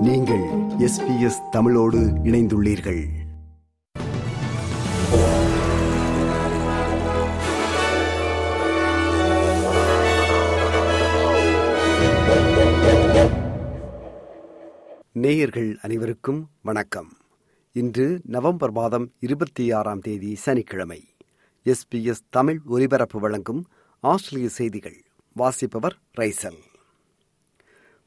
நீங்கள் எஸ்பிஎஸ் தமிழோடு இணைந்துள்ளீர்கள். நேயர்கள் அனைவருக்கும் வணக்கம். இன்று நவம்பர் மாதம் இருபத்தி ஆறாம் தேதி சனிக்கிழமை. எஸ்பிஎஸ் தமிழ் ஒலிபரப்பு வழங்கும் ஆஸ்திரேலிய செய்திகள். வாசிப்பவர் ரைசல்.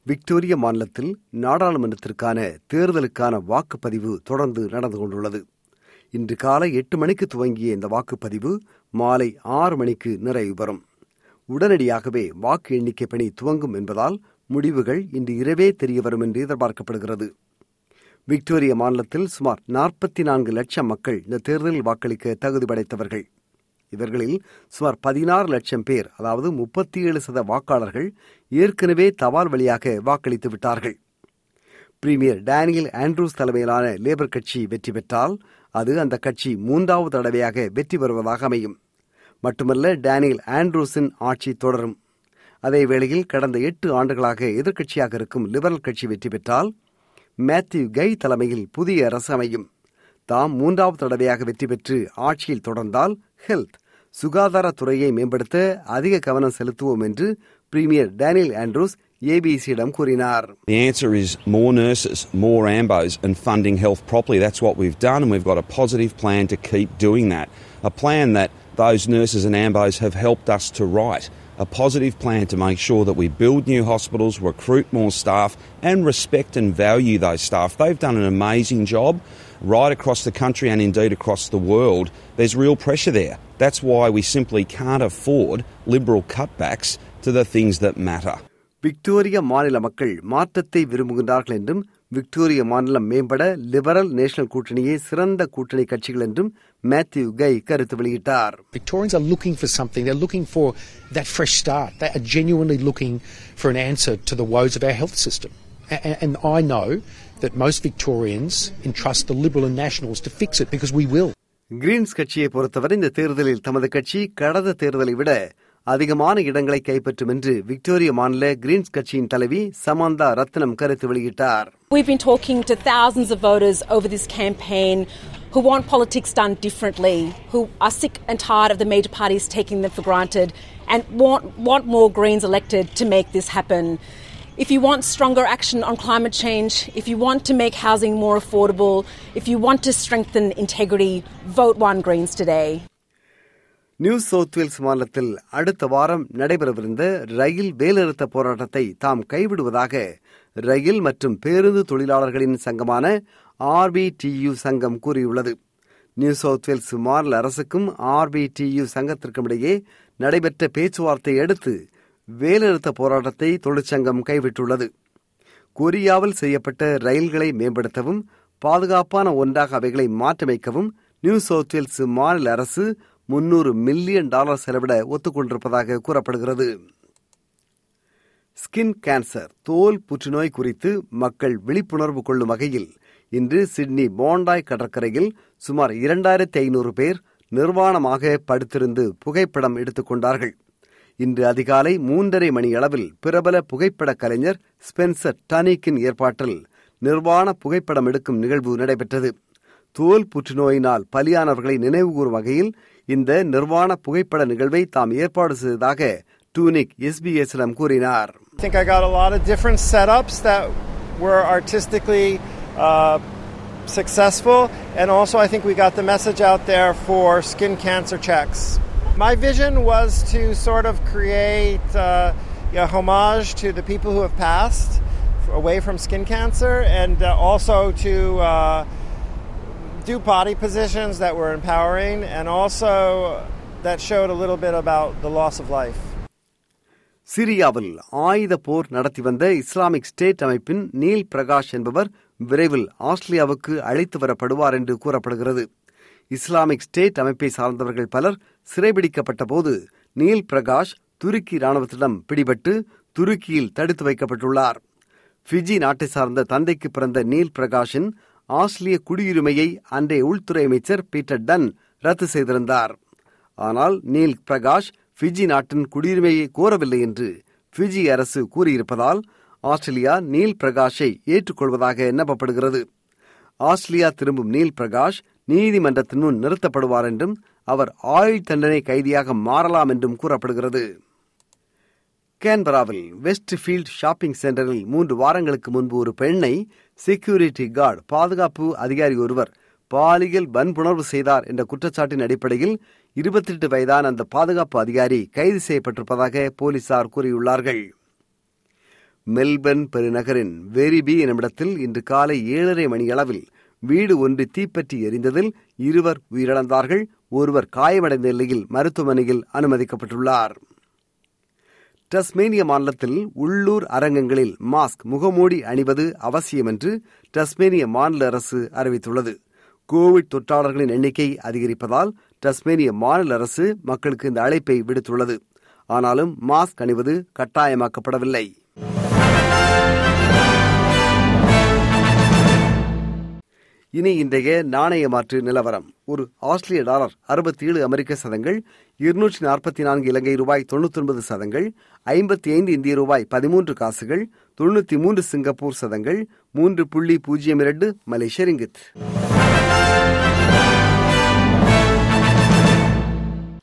விக்டோரிய மாநிலத்தில் நாடாளுமன்றத்திற்கான தேர்தலுக்கான வாக்குப்பதிவு தொடர்ந்து நடந்து கொண்டுள்ளது. இன்று காலை எட்டு மணிக்கு துவங்கிய இந்த வாக்குப்பதிவு மாலை ஆறு மணிக்கு நிறைவு பெறும். உடனடியாகவே வாக்கு எண்ணிக்கை பணி துவங்கும் என்பதால் முடிவுகள் இன்று இரவே தெரியவரும் என்று எதிர்பார்க்கப்படுகிறது. விக்டோரிய மாநிலத்தில் சுமார் நாற்பத்தி நான்கு லட்சம் மக்கள் இந்த தேர்தலில் வாக்களிக்க தகுதி படைத்தவர்கள். இவர்களில் சுமார் பதினாறு லட்சம் பேர் அதாவது முப்பத்தி ஏழு சத வாக்காளர்கள் ஏற்கனவே தபால் வழியாக வாக்களித்து விட்டார்கள். பிரீமியர் டேனியல் ஆண்ட்ரூஸ் தலைமையிலான லேபர் கட்சி வெற்றி பெற்றால் அது அந்த கட்சி மூன்றாவது தடவையாக வெற்றி பெறுவதாக அமையும். மட்டுமல்ல டேனியல் ஆண்ட்ரூஸின் ஆட்சி தொடரும். அதே வேளையில் கடந்த எட்டு ஆண்டுகளாக எதிர்க்கட்சியாக இருக்கும் லிபரல் கட்சி வெற்றி பெற்றால் மேத்யூ கை தலைமையில் புதிய அரசு அமையும். தாம் மூன்றாவது தடவையாக வெற்றி பெற்று ஆட்சியில் தொடர்ந்தால் ஹெல்த் சுகாதாரத்துறையை மேம்படுத்த அதிக கவனம் செலுத்துவோம் என்று பிரீமியர் டேனியல் ஆண்ட்ரூஸ் ஏபிசியிடம் கூறினார் The answer is more nurses, more AMBOs, and funding health properly. That's what we've done, and we've got a positive plan to keep doing that. A plan that those nurses and AMBOs have helped us to write. A positive plan to make sure that we build new hospitals, recruit more staff, and respect and value those staff. They've done an amazing job right across the country and indeed across the world. There's real pressure there. That's why we simply can't afford liberal cutbacks to the things that matter. Victoria மாநில மக்கள் மாற்றத்தை விரும்புகின்றார்கள் என்றும் Victoria மாநிலம் மேம்பட liberal national கூட்டணியே சிறந்த கூட்டணி கட்சிகள் என்றும் மேத்யூ கை கருத்து வெளியிட்டார் Victorians are looking for something. They're looking for that fresh start. They are genuinely looking for an answer to the woes of our health system. A- And I know that most Victorians entrust the Liberal and Nationals to fix it because we will. Greens கட்சியை பொறுத்தவரை இந்த தேர்தலில் தமது கட்சி கடந்த தேர்தலை விட அதிகமான இடங்களை கைப்பற்றும் என்று விக்டோரிய மாநில கிரீன்ஸ் கட்சியின் தலைவி சமந்தா ரத்னம் கருத்து வெளியிட்டார் We've been talking to thousands of voters over this campaign who want politics done differently, who are sick and tired of the major parties taking them for granted, and want, want more Greens elected to make this happen. If you want stronger action on climate change, if you want to make housing more affordable, if you want to strengthen integrity, vote one Greens today. New South Wales மாநிலத்தில் அடுத்த வாரம் நடைபெறவிருந்த ரயில் வேலைநிறுத்த போராட்டத்தை தாம் கைவிடுவதாக ரயில் மற்றும் பேருந்து தொழிலாளர்களின் சங்கமான ஆர்பிடியு சங்கம் கூறியுள்ளது நியூ சவுத் வேல்ஸ் மாநில அரசுக்கும் ஆர்பிடியு சங்கத்திற்கும் இடையே நடைபெற்ற பேச்சுவார்த்தையை அடுத்து வேலைநிறுத்த போராட்டத்தை தொழிற்சங்கம் கைவிட்டுள்ளது. கொரியாவில் செய்யப்பட்ட ரயில்களை மேம்படுத்தவும் பாதுகாப்பான ஒன்றாக அவைகளை மாற்றமைக்கவும் நியூ சவுத் வேல்ஸ் மாநில அரசு முன்னூறு மில்லியன் டாலர் செலவிட ஒத்துக்கொண்டிருப்பதாக கூறப்படுகிறது. ஸ்கின் கேன்சர் தோல் புற்றுநோய் குறித்து மக்கள் விழிப்புணர்வு கொள்ளும் வகையில் இன்று சிட்னி போண்டாய் கடற்கரையில் சுமார் இரண்டாயிரத்தி ஐநூறு பேர் நிர்வாணமாக படுத்திருந்து புகைப்படம் எடுத்துக்கொண்டார்கள் இன்று அதிகாலை மூன்றரை மணியளவில் பிரபல புகைப்பட கலைஞர் ஸ்பென்சர் டனிக்கின் ஏற்பாட்டில் நிர்வாண புகைப்படம் எடுக்கும் நிகழ்வு நடைபெற்றது தோல் புற்றுநோயினால் பலியானவர்களை நினைவுகூறும் வகையில் இந்த நிர்வாண புகைப்பட நிகழ்வை தாம் ஏற்பாடு செய்ததாக டூனிக் எஸ்பிஎஸ்ஸிடம் கூறினார் I think I got a lot of different setups that were artistically uh, successful, and also I think we got the message out there for skin cancer checks. My vision was to sort of create uh, a homage to the people who have passed away from skin cancer, and uh, also to uh, do body positions that were empowering, and also that showed a little bit about the loss of life. சிரியாவில் ஆயுத போர் நடத்தி வந்த Islamic State அமைப்பின் Neil Prakash என்பவர் விரைவில் ஆஸ்திரேலியாவுக்கு அழைத்து வரப்படுவார் என்று கூறப்படுகிறது இஸ்லாமிக் ஸ்டேட் அமைப்பை சார்ந்தவர்கள் பலர் சிறைபிடிக்கப்பட்ட போது நீல் பிரகாஷ் துருக்கி ராணுவத்திடம் பிடிபட்டு துருக்கியில் தடுத்து வைக்கப்பட்டுள்ளார். ஃபிஜி நாட்டை சார்ந்த தந்தைக்கு பிறந்த நீல் பிரகாஷின் ஆஸ்திரேலிய குடியுரிமையை அன்றைய உள்துறை அமைச்சர் பீட்டர் டன் ரத்து செய்திருந்தார். ஆனால் நீல் பிரகாஷ் ஃபிஜி நாட்டின் குடியுரிமையை கோரவில்லை என்று ஃபிஜி அரசு கூறியிருப்பதால் ஆஸ்திரேலியா நீல் பிரகாஷை ஏற்றுக்கொள்வதாக எண்ணப்படுகிறது ஆஸ்திரேலியா திரும்பும் நீல் பிரகாஷ் நீதிமன்றத்தின் முன் நிறுத்தப்படுவார் என்றும் அவர் ஆயுள் தண்டனை கைதியாக மாறலாம் என்றும் கூறப்படுகிறது. கேன்பராவில் வெஸ்ட் ஃபீல்ட் ஷாப்பிங் சென்டரில் மூன்று வாரங்களுக்கு முன்பு ஒரு பெண்ணை செக்யூரிட்டி கார்டு பாதுகாப்பு அதிகாரி ஒருவர் பாலியல் வன்புணர்வு செய்தார் என்ற குற்றச்சாட்டின் அடிப்படையில் இருபத்தி எட்டு வயதான அந்த பாதுகாப்பு அதிகாரி கைது செய்யப்பட்டிருப்பதாக போலீசார் கூறியுள்ளார்கள். மெல்பர்ன் பெருநகரின் வெரிபி என்னுமிடத்தில் இன்று காலை ஏழரை மணியளவில் வீடு ஒன்று தீப்பற்றி எரிந்ததில் இருவர் உயிரிழந்தார்கள். ஒருவர் காயமடைந்த நிலையில் மருத்துவமனையில் அனுமதிக்கப்பட்டுள்ளார். டஸ்மேனிய மாநிலத்தில் உள்ளூர் அரங்கங்களில் மாஸ்க் முகமூடி அணிவது அவசியம் என்று டஸ்மேனிய மாநில அரசு அறிவித்துள்ளது. கோவிட் தொற்றாளர்களின் எண்ணிக்கை அதிகரிப்பதால் டஸ்மேனிய மாநில அரசு மக்களுக்கு இந்த அழைப்பை விடுத்துள்ளது. ஆனாலும் மாஸ்க் அணிவது கட்டாயமாக்கப்படவில்லை. இனி இன்றைய நாணய மாற்று நிலவரம். ஒரு ஆஸ்திரேலிய டாலர் அறுபத்தி ஏழு அமெரிக்க சதங்கள் இருநூற்றி நாற்பத்தி நான்கு இலங்கை ரூபாய் தொண்ணூத்தி ஒன்பது சதங்கள் ஐம்பத்தி ஐந்து இந்திய ரூபாய் பதிமூன்று காசுகள் தொண்ணூத்தி மூன்று சிங்கப்பூர் சதங்கள் மூன்று புள்ளி பூஜ்ஜியம் இரண்டு மலேசிய ரிங்கித்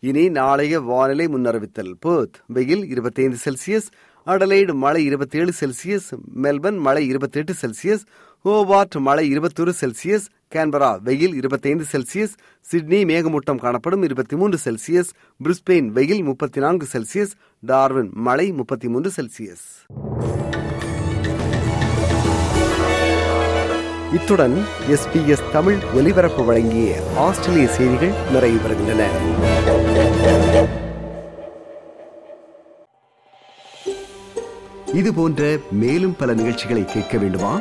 இனி நாளைய வானிலை முன்னறிவித்தல். பேர்த் வெயில் இருபத்தைந்து செல்சியஸ் அடலைடு மழை இருபத்தி ஏழு செல்சியஸ் மெல்பர்ன் மழை இருபத்தி எட்டு செல்சியஸ் ஹோபார்ட் மழை இருபத்தொரு செல்சியஸ் கேன்பரா வெயில் இருபத்தைந்து செல்சியஸ் சிட்னி மேகமூட்டம் காணப்படும் இருபத்தி மூன்று செல்சியஸ் பிரிஸ்பெயின் வெயில் முப்பத்தி நான்கு செல்சியஸ் டார்வின் மழை முப்பத்தி மூன்று செல்சியஸ். இத்துடன் எஸ்பிஎஸ் தமிழ் ஒலிபரப்பு வழங்கிய ஆஸ்திரேலிய செய்திகள் நிறைவு பெறுகின்றன. இது போன்ற மேலும் பல நிகழ்ச்சிகளை கேட்க வேண்டுமா?